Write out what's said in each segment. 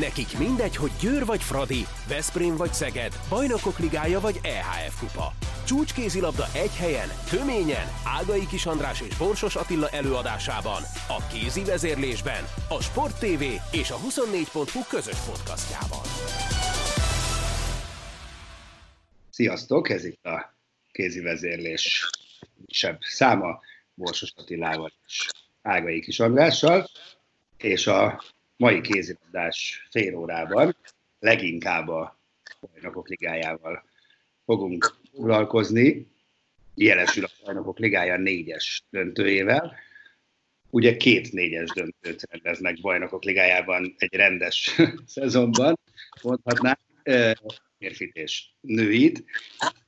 Nekik mindegy, hogy Győr vagy Fradi, Veszprém vagy Szeged, Bajnokok Ligája vagy EHF Kupa. Csúcskézilabda egy helyen, töményen, Ágai Kis András és Borsos Attila előadásában, a kézi vezérlésben, a Sport TV és a 24.hu közös podcastjában. Sziasztok, ez itt a kézi vezérlés kisebb száma Borsos Attilával és Ágai Kis Andrással, és a mai kézilabdás fél órában leginkább a bajnokok ligájával fogunk foglalkozni. Jelesül a bajnokok ligája négyes döntőjével. Ugye két négyes döntőt rendeznek bajnokok ligájában egy rendes szezonban, mondhatnánk, férfit és nőit.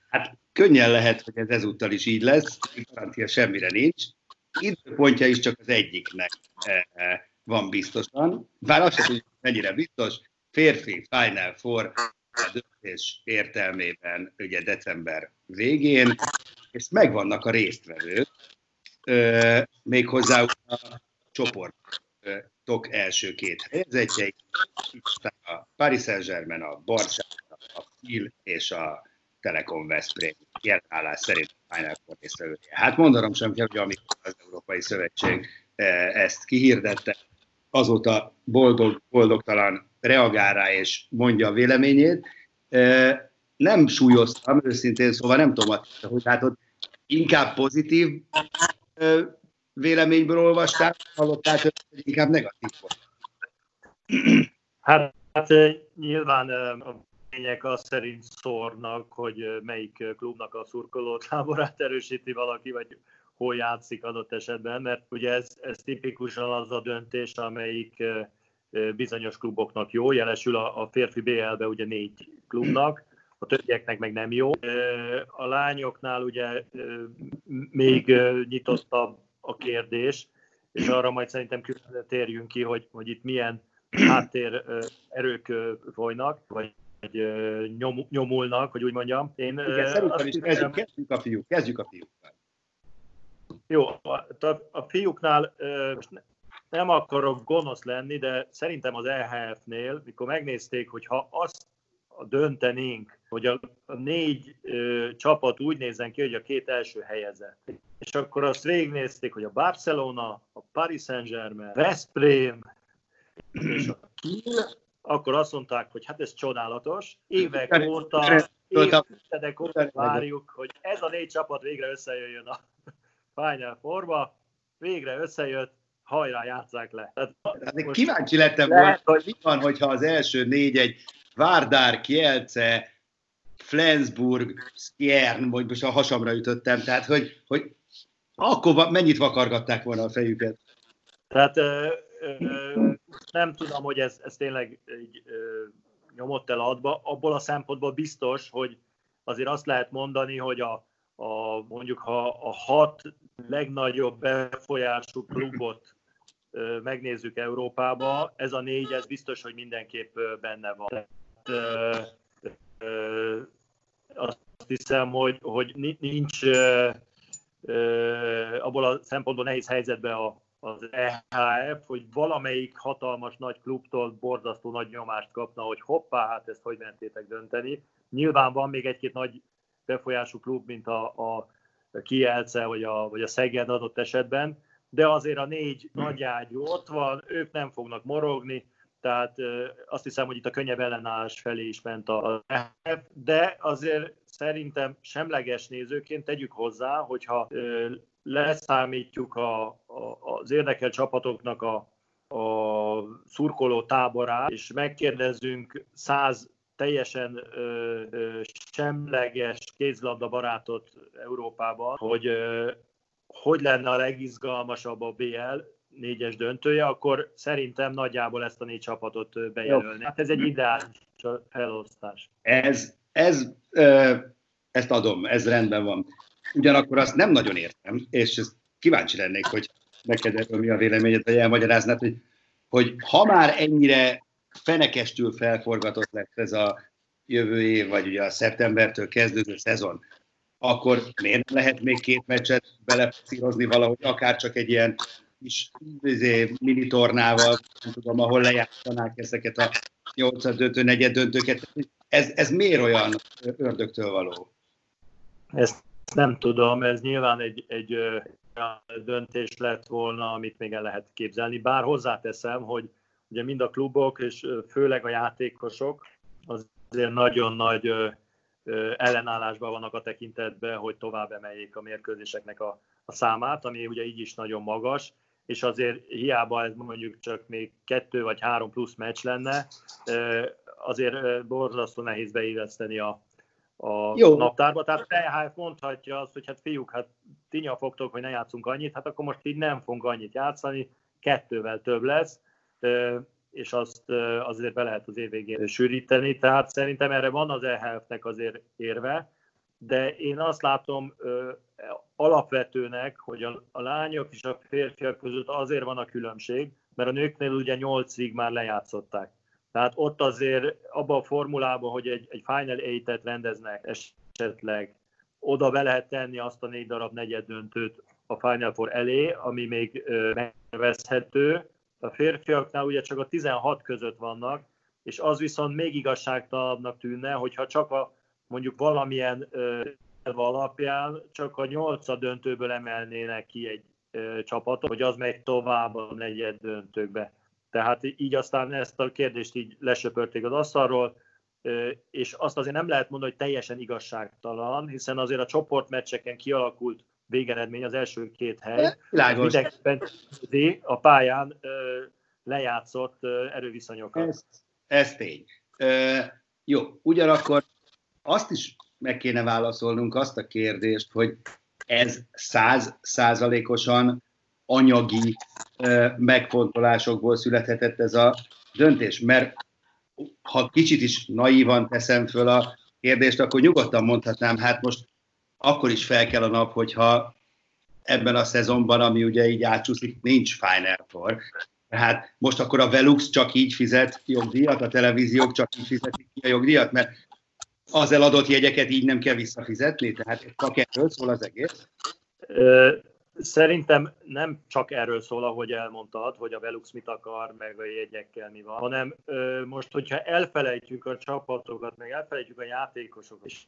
Hát könnyen lehet, hogy ez ezúttal is így lesz, garancia semmire nincs. Időpontja is csak az egyiknek van biztosan, bár azt sem mennyire biztos, férfi Final Four a döntés értelmében ugye december végén, és megvannak a résztvevők, méghozzá a csoportok első két helyezetjei, a Paris Saint-Germain, a Barcelona, a Phil és a Telekom Veszprém. Jelenállás szerint a Final Four résztvevője. Hát mondanom sem kell, hogy amikor az Európai Szövetség ezt kihirdette, azóta boldog, boldogtalan reagál rá és mondja a véleményét. Nem súlyoztam, őszintén szóval nem tudom, hogy látod, inkább pozitív véleményből olvasták, hallották, hogy inkább negatív volt. Hát, hát nyilván a vélemények azt szerint szórnak, hogy melyik klubnak a szurkolótáborát erősíti valaki, vagy hol játszik adott esetben, mert ugye ez, ez tipikusan az a döntés, amelyik bizonyos kluboknak jó, jelesül a, a férfi BL-be ugye négy klubnak, a többieknek meg nem jó. A lányoknál ugye még nyitottabb a kérdés, és arra majd szerintem külön térjünk ki, hogy, hogy itt milyen háttér erők folynak, vagy nyom, nyomulnak, hogy úgy mondjam. Én, Igen, szerintem is kezdjük, kezdjük a fiúk, kezdjük a fiúkkal. Jó, a, a fiúknál nem akarok gonosz lenni, de szerintem az EHF-nél, mikor megnézték, hogy ha azt döntenénk, hogy a, a négy ö, csapat úgy nézzen ki, hogy a két első helyezett. És akkor azt végignézték, hogy a Barcelona, a Paris Saint-Germain, Veszprém és a Kiel, akkor azt mondták, hogy hát ez csodálatos. Évek óta, évek óta várjuk, hogy ez a négy csapat végre összejöjjön a Final Forba, végre összejött, hajrá, játsszák le. Tehát, most kíváncsi lettem volna, hogy mi van, hogyha az első négy egy Várdár, Kielce, Flensburg, Skjern, vagy most a hasamra ütöttem, tehát hogy, hogy akkor mennyit vakargatták volna a fejüket? Tehát ö, ö, nem tudom, hogy ez, ez tényleg így, ö, nyomott el adba. Abból a szempontból biztos, hogy azért azt lehet mondani, hogy a, a mondjuk ha a hat legnagyobb befolyású klubot megnézzük Európába, ez a négy, ez biztos, hogy mindenképp benne van. Tehát, azt hiszem, hogy, hogy nincs abból a szempontból nehéz helyzetben a, az EHF, hogy valamelyik hatalmas nagy klubtól borzasztó nagy nyomást kapna, hogy hoppá, hát ezt hogy mentétek dönteni. Nyilván van még egy-két nagy befolyású klub, mint a, a Kielce vagy a, vagy a Szeged adott esetben, de azért a négy hmm. nagyágyú ott van, ők nem fognak morogni, tehát azt hiszem, hogy itt a könnyebb ellenállás felé is ment a de azért szerintem semleges nézőként tegyük hozzá, hogyha leszámítjuk a, a, az érdekelt csapatoknak a, a szurkoló táborát, és megkérdezzünk száz teljesen ö, ö, semleges kézlabda barátot Európában, hogy ö, hogy lenne a legizgalmasabb a BL négyes döntője, akkor szerintem nagyjából ezt a négy csapatot bejelölni. Hát ez egy ideális felosztás. Ez, ez, ezt adom, ez rendben van. Ugyanakkor azt nem nagyon értem, és ezt kíváncsi lennék, hogy neked erről mi a véleményed, hogy elmagyaráznád, hogy, hogy ha már ennyire fenekestül felforgatott lesz ez a jövő év, vagy ugye a szeptembertől kezdődő szezon, akkor miért lehet még két meccset belepszírozni valahogy, akár csak egy ilyen kis izé, mini tornával, nem tudom, ahol lejátszanák ezeket a 8 döntő, negyed döntőket. Ez, ez miért olyan ördögtől való? Ezt nem tudom, ez nyilván egy, egy döntés lett volna, amit még el lehet képzelni. Bár hozzáteszem, hogy ugye mind a klubok, és főleg a játékosok azért nagyon nagy ellenállásban vannak a tekintetben, hogy tovább emeljék a mérkőzéseknek a, a számát, ami ugye így is nagyon magas, és azért hiába ez mondjuk csak még kettő vagy három plusz meccs lenne, azért borzasztó nehéz beilleszteni a, a Jó. naptárba. Tehát THF mondhatja azt, hogy hát fiúk, hát ti fogtok, hogy ne játszunk annyit, hát akkor most így nem fogunk annyit játszani, kettővel több lesz, és azt azért be lehet az év végén sűríteni. Tehát szerintem erre van az EHF-nek azért érve, de én azt látom alapvetőnek, hogy a, a lányok és a férfiak között azért van a különbség, mert a nőknél ugye nyolcig már lejátszották. Tehát ott azért abban a formulában, hogy egy, egy Final 8-et rendeznek esetleg, oda be lehet tenni azt a négy darab negyed döntőt a Final Four elé, ami még megvezhető. A férfiaknál ugye csak a 16 között vannak, és az viszont még igazságtalanabbnak tűnne, hogyha csak a mondjuk valamilyen alapján csak a nyolca döntőből emelnének ki egy ö, csapatot, hogy az megy tovább a negyed döntőkbe. Tehát így aztán ezt a kérdést így lesöpörték az asztalról, és azt azért nem lehet mondani, hogy teljesen igazságtalan, hiszen azért a csoportmeccseken kialakult végeredmény az első két hely. Mindenkiben a pályán lejátszott erőviszonyokat. Ez, ez tény. E, jó, ugyanakkor azt is meg kéne válaszolnunk azt a kérdést, hogy ez száz százalékosan anyagi megfontolásokból születhetett ez a döntés. Mert ha kicsit is naívan teszem föl a kérdést, akkor nyugodtan mondhatnám, hát most akkor is fel kell a nap, hogyha ebben a szezonban, ami ugye így átcsúszik, nincs Final Four. Tehát most akkor a Velux csak így fizet jogdíjat, a televíziók csak így fizetik ki a jogdíjat, mert az eladott jegyeket így nem kell visszafizetni, tehát csak erről szól az egész. Szerintem nem csak erről szól, ahogy elmondtad, hogy a Velux mit akar, meg a jegyekkel mi van, hanem ö, most, hogyha elfelejtjük a csapatokat, meg elfelejtjük a játékosokat, és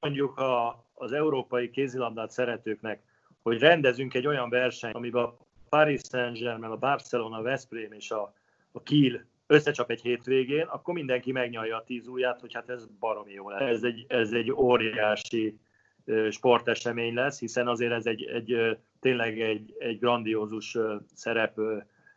mondjuk a, az európai kézilabdát szeretőknek, hogy rendezünk egy olyan versenyt, amiben a Paris Saint-Germain, a Barcelona, a Veszprém és a, a Kiel összecsap egy hétvégén, akkor mindenki megnyalja a tíz ujját, hogy hát ez baromi jó lesz. Ez egy, ez egy óriási sportesemény lesz, hiszen azért ez egy, egy tényleg egy, egy grandiózus szerep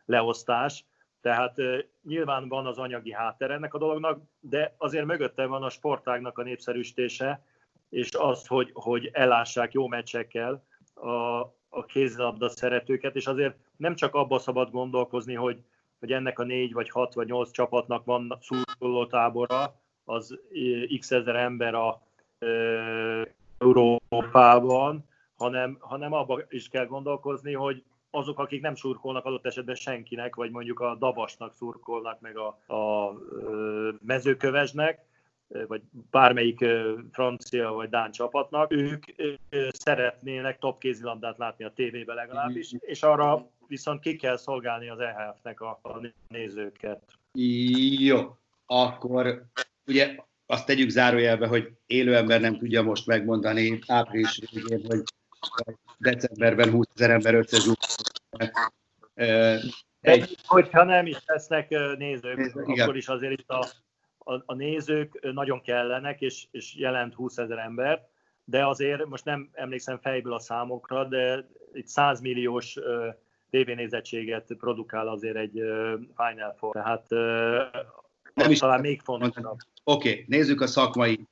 leosztás, tehát nyilván van az anyagi háttere ennek a dolognak, de azért mögötte van a sportágnak a népszerűsítése, és az, hogy, hogy elássák jó meccsekkel a, a kézilabda szeretőket, és azért nem csak abba szabad gondolkozni, hogy, hogy ennek a négy, vagy hat, vagy nyolc csapatnak van szurkolótábora, az x ezer ember a Európában, hanem, hanem abban is kell gondolkozni, hogy azok, akik nem szurkolnak adott esetben senkinek, vagy mondjuk a Davasnak szurkolnak, meg a, a mezőkövesnek, vagy bármelyik francia vagy dán csapatnak, ők szeretnének top kézilabdát látni a tévében legalábbis, és arra viszont ki kell szolgálni az EHF-nek a, a nézőket. Jó, akkor ugye azt tegyük zárójelbe, hogy élő ember nem tudja most megmondani április végén, hogy decemberben 20 ezer ember összezsúl. Egy... hogyha nem is lesznek nézők, Néző, akkor igen. is azért itt a, a, a nézők nagyon kellenek, és, és jelent 20 ezer ember, de azért most nem emlékszem fejből a számokra, de itt 100 milliós uh, tévénézettséget produkál azért egy uh, Final Four. Tehát uh, nem is talán még fontosabb. Oké, okay, nézzük a szakmai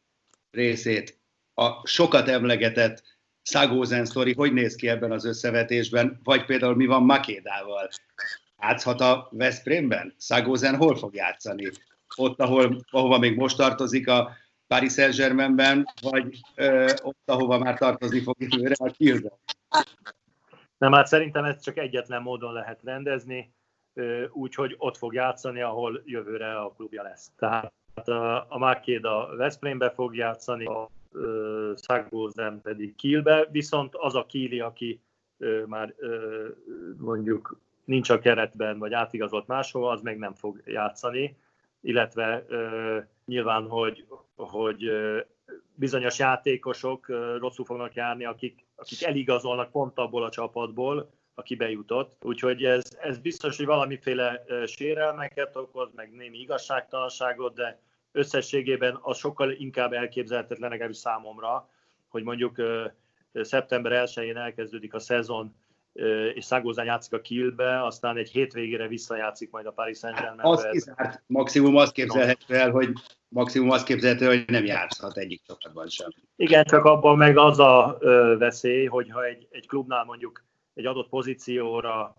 részét. A sokat emlegetett Szagózen sztori, hogy néz ki ebben az összevetésben, vagy például mi van Makédával? Játszhat a Veszprémben? Szagózen hol fog játszani? Ott, ahol, ahova még most tartozik a Paris Saint-Germainben, vagy ö, ott, ahova már tartozni fog jövőre a Kielben? Nem, hát szerintem ezt csak egyetlen módon lehet rendezni, úgyhogy ott fog játszani, ahol jövőre a klubja lesz. Tehát a Mákéda Veszprémbe fog játszani, a Szagózen pedig Kielbe, viszont az a Kieli, aki már mondjuk nincs a keretben, vagy átigazolt máshova, az meg nem fog játszani. illetve nyilván, hogy, hogy bizonyos játékosok rosszul fognak járni, akik, akik eligazolnak pont abból a csapatból, aki bejutott. Úgyhogy ez, ez biztos, hogy valamiféle sérelmeket okoz, meg némi igazságtalanságot, de összességében az sokkal inkább elképzelhetetlen, legalábbis számomra, hogy mondjuk szeptember 1-én elkezdődik a szezon, és Szágózán játszik a Kielbe, aztán egy hétvégére visszajátszik majd a Paris Saint-Germain. Az kizárt, maximum azt képzelhető el, hogy maximum azt képzelhető, hogy nem játszhat egyik csapatban sem. Igen, csak abban meg az a veszély, hogyha egy, egy klubnál mondjuk egy adott pozícióra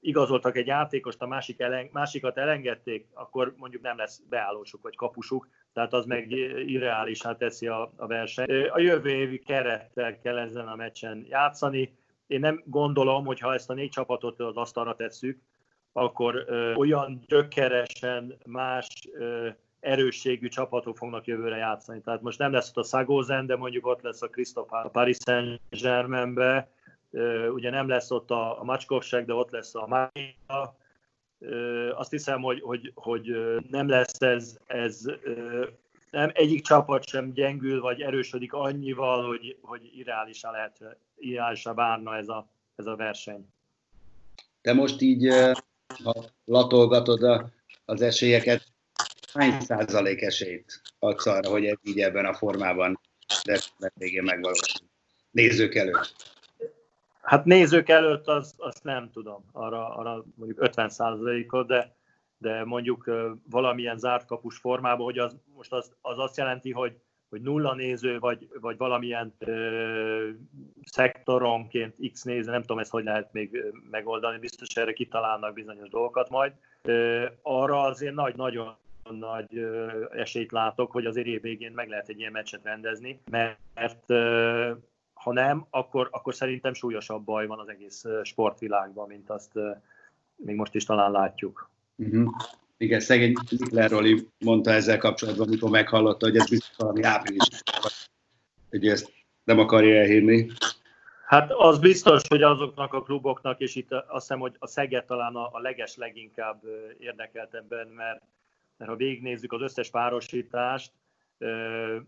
igazoltak egy játékost, a másik elen, másikat elengedték, akkor mondjuk nem lesz beállósuk vagy kapusuk, tehát az meg irreálisá teszi a, a versenyt. A jövő évi kerettel kell ezen a meccsen játszani. Én nem gondolom, hogy ha ezt a négy csapatot az asztalra tesszük, akkor ö, olyan gyökeresen más ö, erősségű csapatok fognak jövőre játszani. Tehát most nem lesz ott a Szagózen, de mondjuk ott lesz a Christoph a Paris Saint-Germainbe, ugye nem lesz ott a, a Macskovság, de ott lesz a Mária. Azt hiszem, hogy, hogy, hogy nem lesz ez, ez nem egyik csapat sem gyengül, vagy erősödik annyival, hogy, hogy irreálisan lehet, irreálisan várna ez a, ez a verseny. Te most így, ha latolgatod a, az esélyeket, hány százalék esélyt adsz arra, hogy ez így ebben a formában de végén megvalósul? Nézők előtt. Hát nézők előtt azt, azt nem tudom, arra, arra mondjuk 50 ot de, de mondjuk valamilyen zárt kapus formában, hogy az, most az, az azt jelenti, hogy, hogy nulla néző, vagy, vagy valamilyen ö, szektoronként x néző, nem tudom ezt hogy lehet még megoldani, biztos erre kitalálnak bizonyos dolgokat majd. Ö, arra azért nagy, nagyon nagy ö, esélyt látok, hogy azért év végén meg lehet egy ilyen meccset rendezni, mert ö, ha nem, akkor, akkor szerintem súlyosabb baj van az egész sportvilágban, mint azt még most is talán látjuk. Uh-huh. Igen, szegény Nikler Roli mondta ezzel kapcsolatban, amikor meghallotta, hogy ez biztos valami április, hogy ezt nem akarja elhinni. Hát az biztos, hogy azoknak a kluboknak, és itt azt hiszem, hogy a Szeged talán a, a leges leginkább érdekelt ebben, mert, mert ha végignézzük az összes párosítást,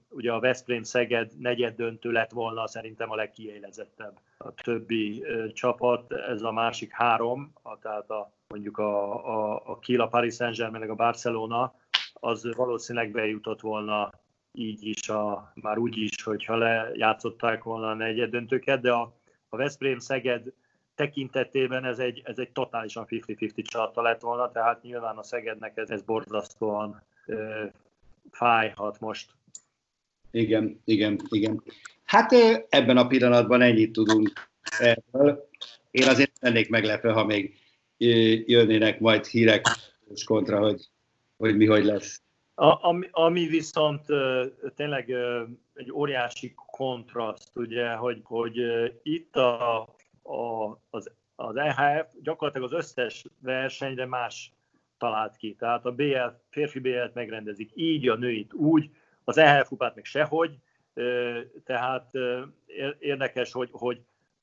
ugye a Veszprém-Szeged negyed döntő lett volna szerintem a legkiélezettebb. A többi csapat, ez a másik három, a, tehát a, mondjuk a, a, a Kiel, a Paris Saint-Germain, a Barcelona, az valószínűleg bejutott volna így is, a, már úgy is, hogyha lejátszották volna a negyed döntőket, de a, a Veszprém-Szeged tekintetében ez egy, ez egy totálisan 50-50 csata lett volna, tehát nyilván a Szegednek ez, ez borzasztóan fájhat most. Igen, igen, igen. Hát ebben a pillanatban ennyit tudunk erről. Én azért lennék meglepve, ha még jönnének majd hírek kontra, hogy, hogy mi hogy lesz. A, ami, ami viszont tényleg egy óriási kontraszt, ugye, hogy, hogy itt a, a, az, az EHF gyakorlatilag az összes versenyre más talált ki. Tehát a BL, férfi BL-t megrendezik így, a nőit úgy, az EHF kupát meg sehogy, tehát érdekes, hogy, hogy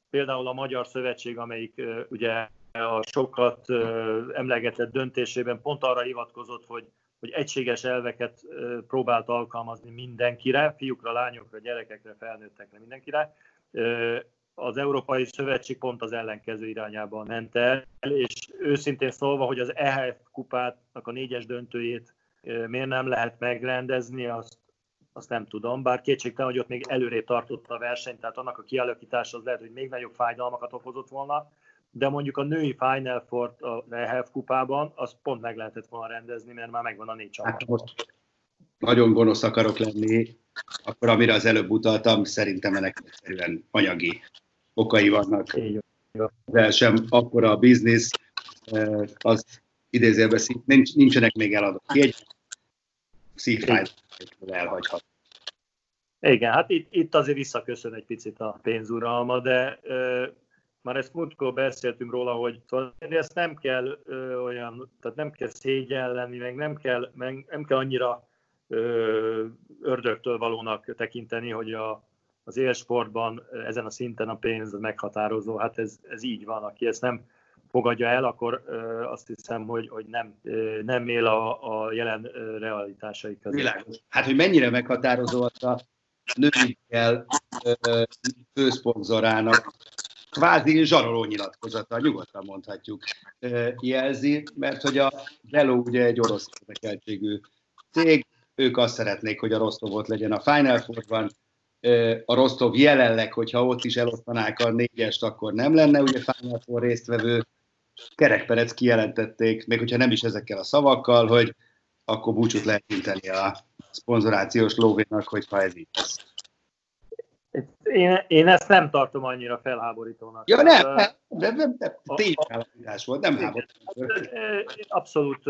például a Magyar Szövetség, amelyik ugye a sokat emlegetett döntésében pont arra hivatkozott, hogy, hogy egységes elveket próbált alkalmazni mindenkire, fiúkra, lányokra, gyerekekre, felnőttekre, mindenkire az Európai Szövetség pont az ellenkező irányában ment el, és őszintén szólva, hogy az EHF kupátnak a négyes döntőjét miért nem lehet megrendezni, azt, azt nem tudom, bár kétségtelen, hogy ott még előrébb tartotta a versenyt, tehát annak a kialakítása az lehet, hogy még nagyobb fájdalmakat okozott volna, de mondjuk a női Final Four a EHF kupában, az pont meg lehetett volna rendezni, mert már megvan a négy csapat. Hát most nagyon gonosz akarok lenni, akkor amire az előbb utaltam, szerintem ennek egyszerűen anyagi okai vannak. De sem akkora a biznisz, eh, az idézőjelben nincs, nincsenek még eladott egy szívfájt elhagyhat. Igen, hát itt, itt azért visszaköszön egy picit a pénzuralma, de ö, már ezt múltkor beszéltünk róla, hogy szóval ezt nem kell ö, olyan, tehát nem kell szégyellenni, meg nem kell, meg nem kell annyira ö, ördögtől valónak tekinteni, hogy a, az élsportban ezen a szinten a pénz meghatározó, hát ez, ez így van, aki ezt nem, fogadja el, akkor azt hiszem, hogy, hogy nem, nem él a, a jelen realitásai között. Világos. Hát, hogy mennyire meghatározó az a nőikkel főszponzorának kvázi zsaroló nyilatkozata, nyugodtan mondhatjuk, jelzi, mert hogy a Velo ugye egy orosz érdekeltségű cég, ők azt szeretnék, hogy a Rostovot legyen a Final Four-ban, a Rostov jelenleg, hogyha ott is elosztanák a négyest, akkor nem lenne ugye Final Four résztvevő. Kerekperec kijelentették, még hogyha nem is ezekkel a szavakkal, hogy akkor búcsút lehet inteni a szponzorációs lóvénak, hogyha ez így lesz. Én, én ezt nem tartom annyira felháborítónak. Ja, nem, nem, nem, nem, nem tényfelháborítás volt, nem háborítás. Abszolút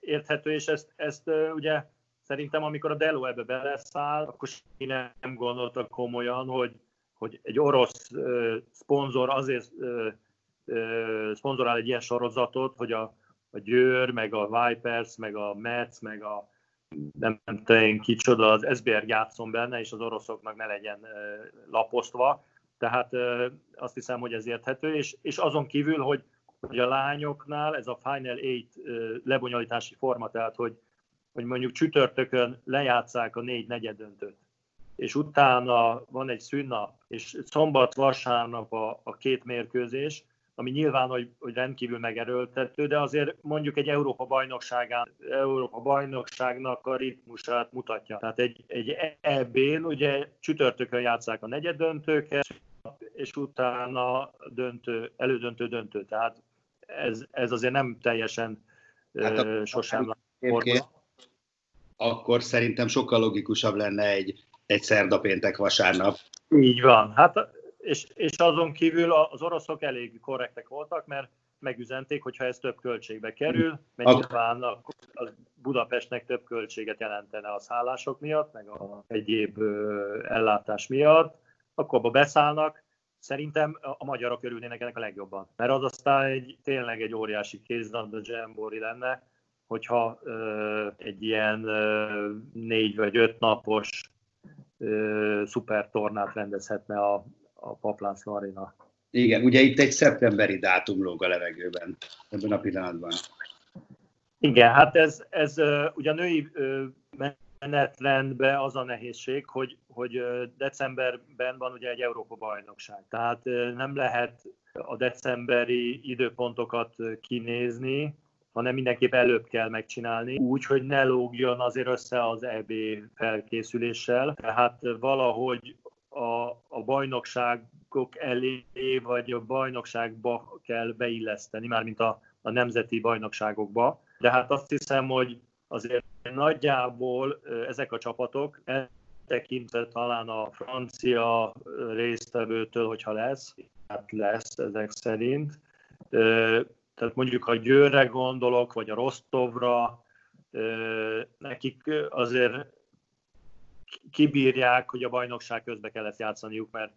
érthető, és ezt, ezt ugye szerintem amikor a Delo ebbe beleszáll, akkor senki nem gondolta komolyan, hogy, hogy egy orosz uh, szponzor azért uh, uh, szponzorál egy ilyen sorozatot, hogy a, a Győr, meg a Vipers, meg a Metz, meg a nem tudom kicsoda, az SBR játszon benne, és az oroszoknak ne legyen laposztva. Tehát azt hiszem, hogy ez érthető, és, és azon kívül, hogy, hogy a lányoknál ez a Final Eight lebonyolítási forma, tehát hogy, hogy mondjuk csütörtökön lejátszák a négy negyedöntőt, és utána van egy szünnap, és szombat-vasárnap a, a két mérkőzés, ami nyilván, hogy, hogy rendkívül megerőltető, de azért mondjuk egy Európa bajnokságán, Európa bajnokságnak a ritmusát mutatja. Tehát egy, egy EB-n ugye csütörtökön játszák a negyeddöntőket, és utána döntő, elődöntő döntő. Tehát ez, ez azért nem teljesen hát a, sosem Akkor szerintem sokkal logikusabb lenne egy, egy szerda péntek vasárnap. Így van. Hát és, és azon kívül az oroszok elég korrektek voltak, mert megüzenték, hogyha ez több költségbe kerül, mert nyilván a, a Budapestnek több költséget jelentene a szállások miatt, meg a egyéb ellátás miatt, akkor abba beszállnak. Szerintem a magyarok örülnének ennek a legjobban. Mert az aztán egy, tényleg egy óriási kézlabda Jambori lenne, hogyha egy ilyen négy vagy öt napos szupertornát rendezhetne a, a Paplászló Arena. Igen, ugye itt egy szeptemberi dátum lóg a levegőben ebben a pillanatban. Igen, hát ez, ez ugye a női menetrendben az a nehézség, hogy, hogy decemberben van ugye egy Európa bajnokság. Tehát nem lehet a decemberi időpontokat kinézni, hanem mindenképp előbb kell megcsinálni, úgy, hogy ne lógjon azért össze az EB felkészüléssel. Tehát valahogy a, a bajnokságok elé, vagy a bajnokságba kell beilleszteni, mármint a, a nemzeti bajnokságokba. De hát azt hiszem, hogy azért nagyjából ezek a csapatok, tekintve talán a francia résztvevőtől, hogyha lesz, hát lesz ezek szerint. Tehát mondjuk a Győrre gondolok, vagy a Rostovra, nekik azért kibírják, hogy a bajnokság közben kellett játszaniuk, mert,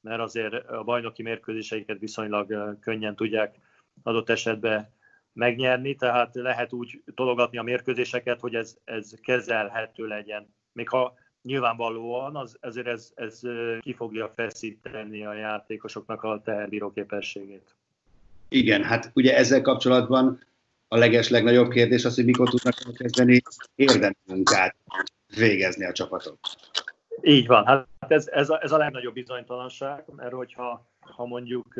mert azért a bajnoki mérkőzéseiket viszonylag könnyen tudják adott esetben megnyerni, tehát lehet úgy tologatni a mérkőzéseket, hogy ez, ez kezelhető legyen. Még ha nyilvánvalóan az, ezért ez, ez ki fogja feszíteni a játékosoknak a teherbíró képességét. Igen, hát ugye ezzel kapcsolatban a leges legnagyobb kérdés az, hogy mikor tudnak kezdeni érdemi munkát végezni a csapatok. Így van, hát ez, ez, a, ez a legnagyobb bizonytalanság, mert hogyha ha mondjuk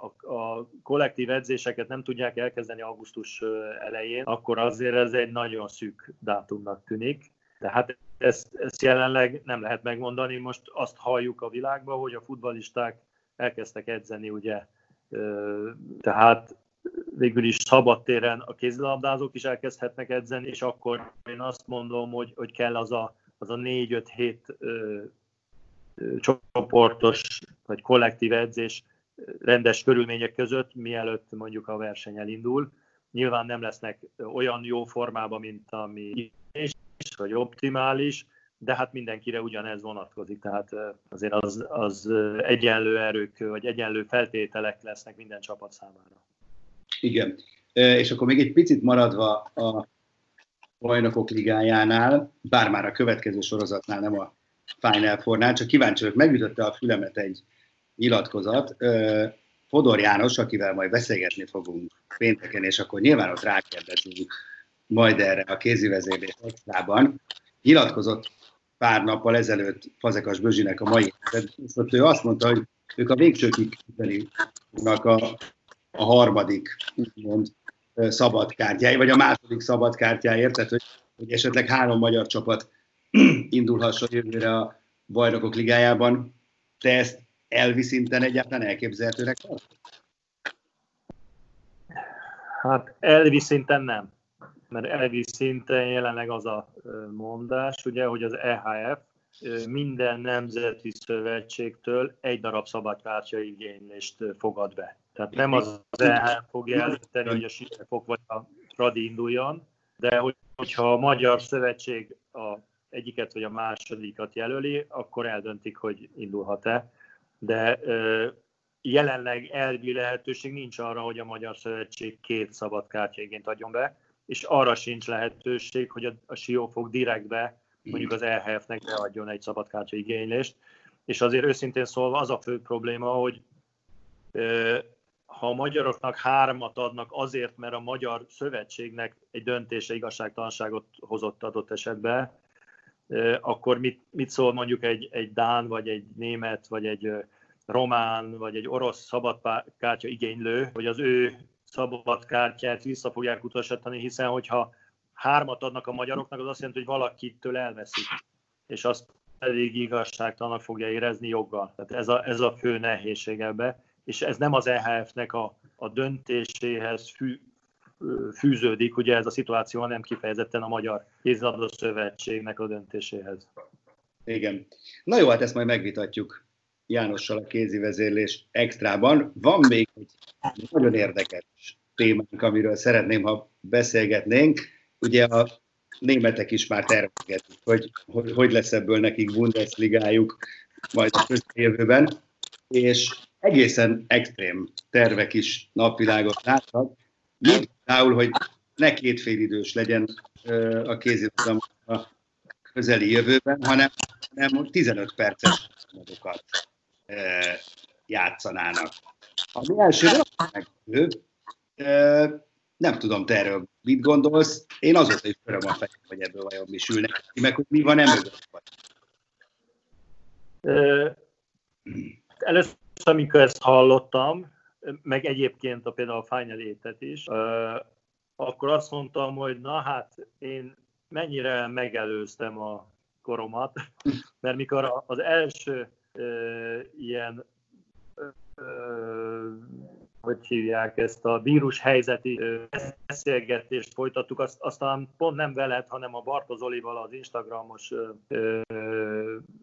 a, a kollektív edzéseket nem tudják elkezdeni augusztus elején, akkor azért ez egy nagyon szűk dátumnak tűnik. Tehát ezt, ezt jelenleg nem lehet megmondani. Most azt halljuk a világban, hogy a futbalisták elkezdtek edzeni, ugye, tehát végül is szabadtéren a kézilabdázók is elkezdhetnek edzeni, és akkor én azt mondom, hogy, hogy kell az a, az a 4-5-7 csoportos vagy kollektív edzés rendes körülmények között, mielőtt mondjuk a verseny elindul. Nyilván nem lesznek olyan jó formában, mint ami is, vagy optimális, de hát mindenkire ugyanez vonatkozik, tehát azért az, az egyenlő erők, vagy egyenlő feltételek lesznek minden csapat számára. Igen. És akkor még egy picit maradva a bajnokok ligájánál, bár már a következő sorozatnál, nem a Final Four-nál, csak kíváncsi vagyok, megütötte a fülemet egy nyilatkozat. Fodor János, akivel majd beszélgetni fogunk pénteken, és akkor nyilván ott rákérdezünk majd erre a kézivezérlés extrában, nyilatkozott pár nappal ezelőtt Fazekas Bözsinek a mai ott ő azt mondta, hogy ők a végsőkig a, a harmadik úgymond szabadkártyája, vagy a második szabadkártyáért, tehát hogy, hogy esetleg három magyar csapat indulhasson jövőre a bajnokok ligájában. Te ezt elvi szinten egyáltalán elképzelhetőnek Hát elvi szinten nem. Mert elvi szinten jelenleg az a mondás, ugye, hogy az EHF minden nemzeti szövetségtől egy darab szabadkártya igénylést fogad be. Tehát nem az EHF fogja előtteni, hogy a Silepok vagy a Fradi induljon, de hogyha a Magyar Szövetség a egyiket vagy a másodikat jelöli, akkor eldöntik, hogy indulhat-e. De jelenleg elvi lehetőség nincs arra, hogy a Magyar Szövetség két szabad kártyaigényt adjon be, és arra sincs lehetőség, hogy a, a Siófok direktbe mondjuk az EHF-nek beadjon egy szabadkártya igénylést. És azért őszintén szólva az a fő probléma, hogy ha a magyaroknak hármat adnak azért, mert a Magyar Szövetségnek egy döntése igazságtalanságot hozott adott esetben, akkor mit, mit szól mondjuk egy, egy Dán, vagy egy német, vagy egy román, vagy egy orosz szabadkártya igénylő, hogy az ő szabadkártyát vissza fogják utasítani, hiszen hogyha hármat adnak a magyaroknak, az azt jelenti, hogy valakitől elveszik, és azt pedig igazságtalannak fogja érezni joggal. Tehát ez a, ez a fő nehézség ebbe, és ez nem az EHF-nek a, a döntéséhez fű, fűződik, ugye ez a szituáció nem kifejezetten a Magyar Kézilabda Szövetségnek a döntéséhez. Igen. Na jó, hát ezt majd megvitatjuk Jánossal a kézi vezérlés extrában. Van még egy nagyon érdekes témánk, amiről szeretném, ha beszélgetnénk. Ugye a németek is már tervezgetik, hogy, hogy hogy lesz ebből nekik Bundesligájuk majd a közeljövőben, és egészen extrém tervek is napvilágot látnak. Például, hogy ne két idős legyen a kézilabda a közeli jövőben, hanem, hanem 15 perces módokat játszanának. Ami első meglepő, nem tudom, te erről mit gondolsz. Én azóta is öröm a fejem, hogy ebből vajon mi sülnek ki, meg hogy mi van emögött. Először, amikor ezt hallottam, meg egyébként a például a Final is, akkor azt mondtam, hogy na hát én mennyire megelőztem a koromat, mert mikor az első ilyen hogy hívják ezt a vírus helyzeti beszélgetést folytattuk, azt, aztán pont nem veled, hanem a Bartozolival az Instagramos ö,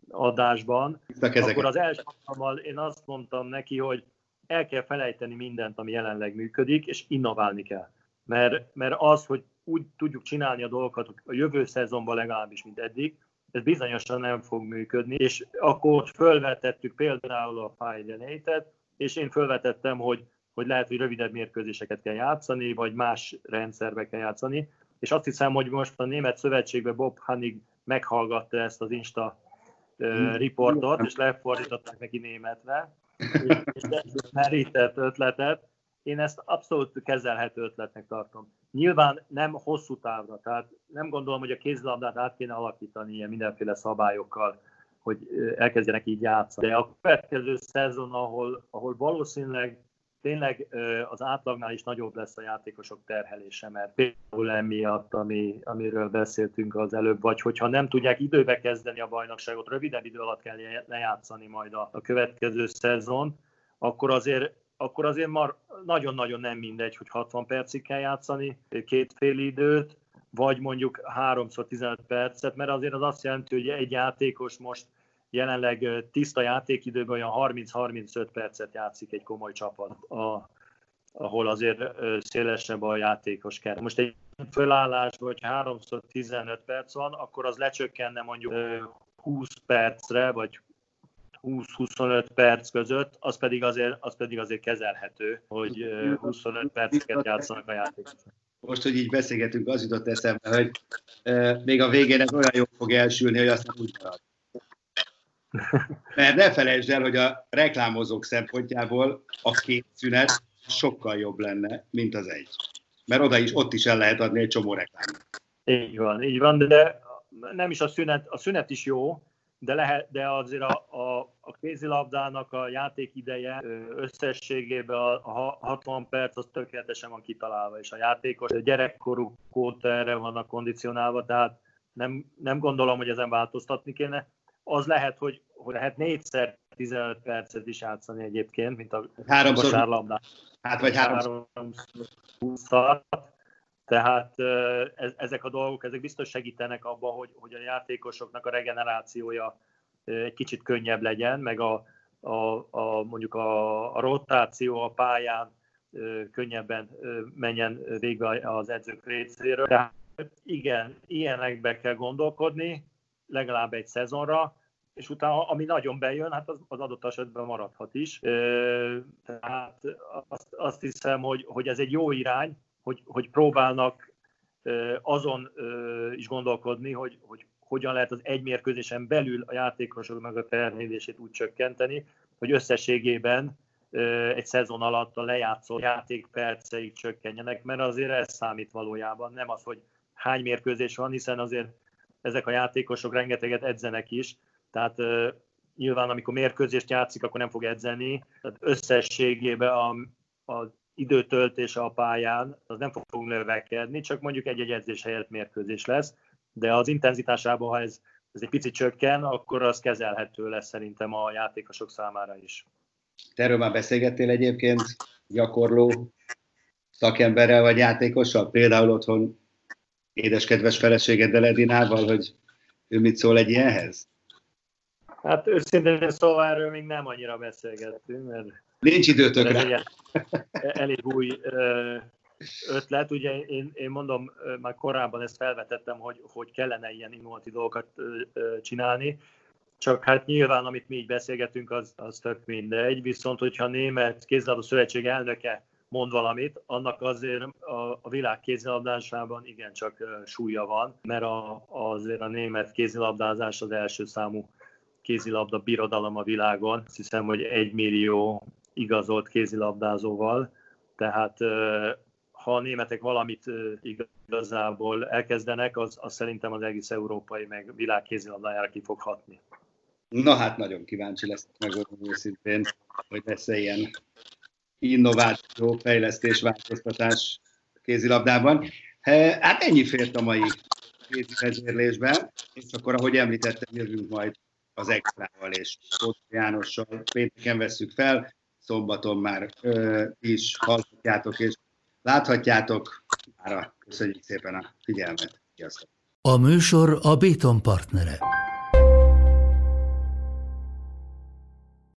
adásban, akkor az első alkalommal én azt mondtam neki, hogy el kell felejteni mindent, ami jelenleg működik, és innoválni kell. Mert, mert az, hogy úgy tudjuk csinálni a dolgokat a jövő szezonban legalábbis, mint eddig, ez bizonyosan nem fog működni, és akkor fölvetettük például a Fire és én fölvetettem, hogy, hogy lehet, hogy rövidebb mérkőzéseket kell játszani, vagy más rendszerbe kell játszani, és azt hiszem, hogy most a Német Szövetségben Bob Hanig meghallgatta ezt az Insta uh, riportot, és lefordították neki németre, és, és merített ötletet. Én ezt abszolút kezelhető ötletnek tartom. Nyilván nem hosszú távra, tehát nem gondolom, hogy a kézilabdát át kéne alakítani ilyen mindenféle szabályokkal, hogy elkezdjenek így játszani. De a következő szezon, ahol, ahol valószínűleg tényleg az átlagnál is nagyobb lesz a játékosok terhelése, mert például emiatt, ami, amiről beszéltünk az előbb, vagy hogyha nem tudják időbe kezdeni a bajnokságot, rövidebb idő alatt kell lejátszani majd a, a következő szezon, akkor azért akkor azért már nagyon-nagyon nem mindegy, hogy 60 percig kell játszani, két fél időt, vagy mondjuk 3x15 percet, mert azért az azt jelenti, hogy egy játékos most jelenleg tiszta játékidőben olyan 30-35 percet játszik egy komoly csapat, ahol azért szélesebb a játékos kell. Most egy fölállásban, hogy 3x15 perc van, akkor az lecsökkenne mondjuk 20 percre, vagy 20-25 perc között, az pedig azért, az pedig azért kezelhető, hogy 25 perceket játszanak a játékosok. Most, hogy így beszélgetünk, az jutott eszembe, hogy még a végén ez olyan jól fog elsülni, hogy aztán úgy marad. Mert ne felejtsd el, hogy a reklámozók szempontjából a két szünet sokkal jobb lenne, mint az egy. Mert oda is, ott is el lehet adni egy csomó reklámot. Így van, így van, de nem is a szünet, a szünet is jó, de, lehet, de azért a, a, a kézilabdának a játékideje összességében a, a 60 perc az tökéletesen van kitalálva, és a játékos gyerekkoruk óta erre vannak kondicionálva, tehát nem, nem gondolom, hogy ezen változtatni kéne. Az lehet, hogy, hogy lehet négyszer 15 percet is játszani egyébként, mint a háromszor, Hát vagy háromszor. háromszor tehát ez, ezek a dolgok, ezek biztos segítenek abban, hogy, hogy a játékosoknak a regenerációja egy kicsit könnyebb legyen, meg a, a, a mondjuk a, a rotáció a pályán könnyebben menjen végbe az edzők részéről. Tehát igen, ilyenekbe kell gondolkodni, legalább egy szezonra, és utána, ami nagyon bejön, hát az, az adott esetben maradhat is. Tehát azt, azt hiszem, hogy, hogy ez egy jó irány, hogy, hogy próbálnak azon is gondolkodni, hogy, hogy hogyan lehet az egy mérkőzésen belül a játékosoknak a terhelését úgy csökkenteni, hogy összességében egy szezon alatt a lejátszott játékperceik csökkenjenek, mert azért ez számít valójában, nem az, hogy hány mérkőzés van, hiszen azért ezek a játékosok rengeteget edzenek is, tehát nyilván amikor mérkőzést játszik, akkor nem fog edzeni, tehát összességében a, az időtöltése a pályán, az nem fog növekedni, csak mondjuk egy-egy edzés helyett mérkőzés lesz, de az intenzitásában, ha ez, ez egy picit csökken, akkor az kezelhető lesz szerintem a játékosok számára is. Te erről már beszélgettél egyébként gyakorló szakemberrel vagy játékossal, például otthon édeskedves feleségeddel Edinával, hogy ő mit szól egy ilyenhez? Hát őszintén szóval erről még nem annyira beszélgettünk, mert Nincs időtök rá. Elég új ötlet. Ugye én, én mondom, már korábban ezt felvetettem, hogy, hogy kellene ilyen innovatív dolgokat csinálni, csak hát nyilván, amit mi így beszélgetünk, az, az tök mindegy, viszont hogyha a Német Kézilabda Szövetség elnöke mond valamit, annak azért a, a világ kézilabdásában igencsak súlya van, mert a, azért a német kézilabdázás az első számú kézilabda birodalom a világon. Azt hiszem, hogy egy millió igazolt kézilabdázóval, tehát ha a németek valamit igazából elkezdenek, az, az szerintem az egész európai meg világ kézilabdájára ki fog hatni. Na hát nagyon kíváncsi lesz megmondom őszintén, hogy lesz -e ilyen innováció, fejlesztés, változtatás kézilabdában. Hát ennyi fért a mai kézivezérlésben, és akkor, ahogy említettem, jövünk majd az extrával és Tóth Jánossal. Pénteken veszük fel, szombaton már ö, is hallhatjátok és láthatjátok. Mára köszönjük szépen a figyelmet. Sziasztok! A műsor a Béton partnere.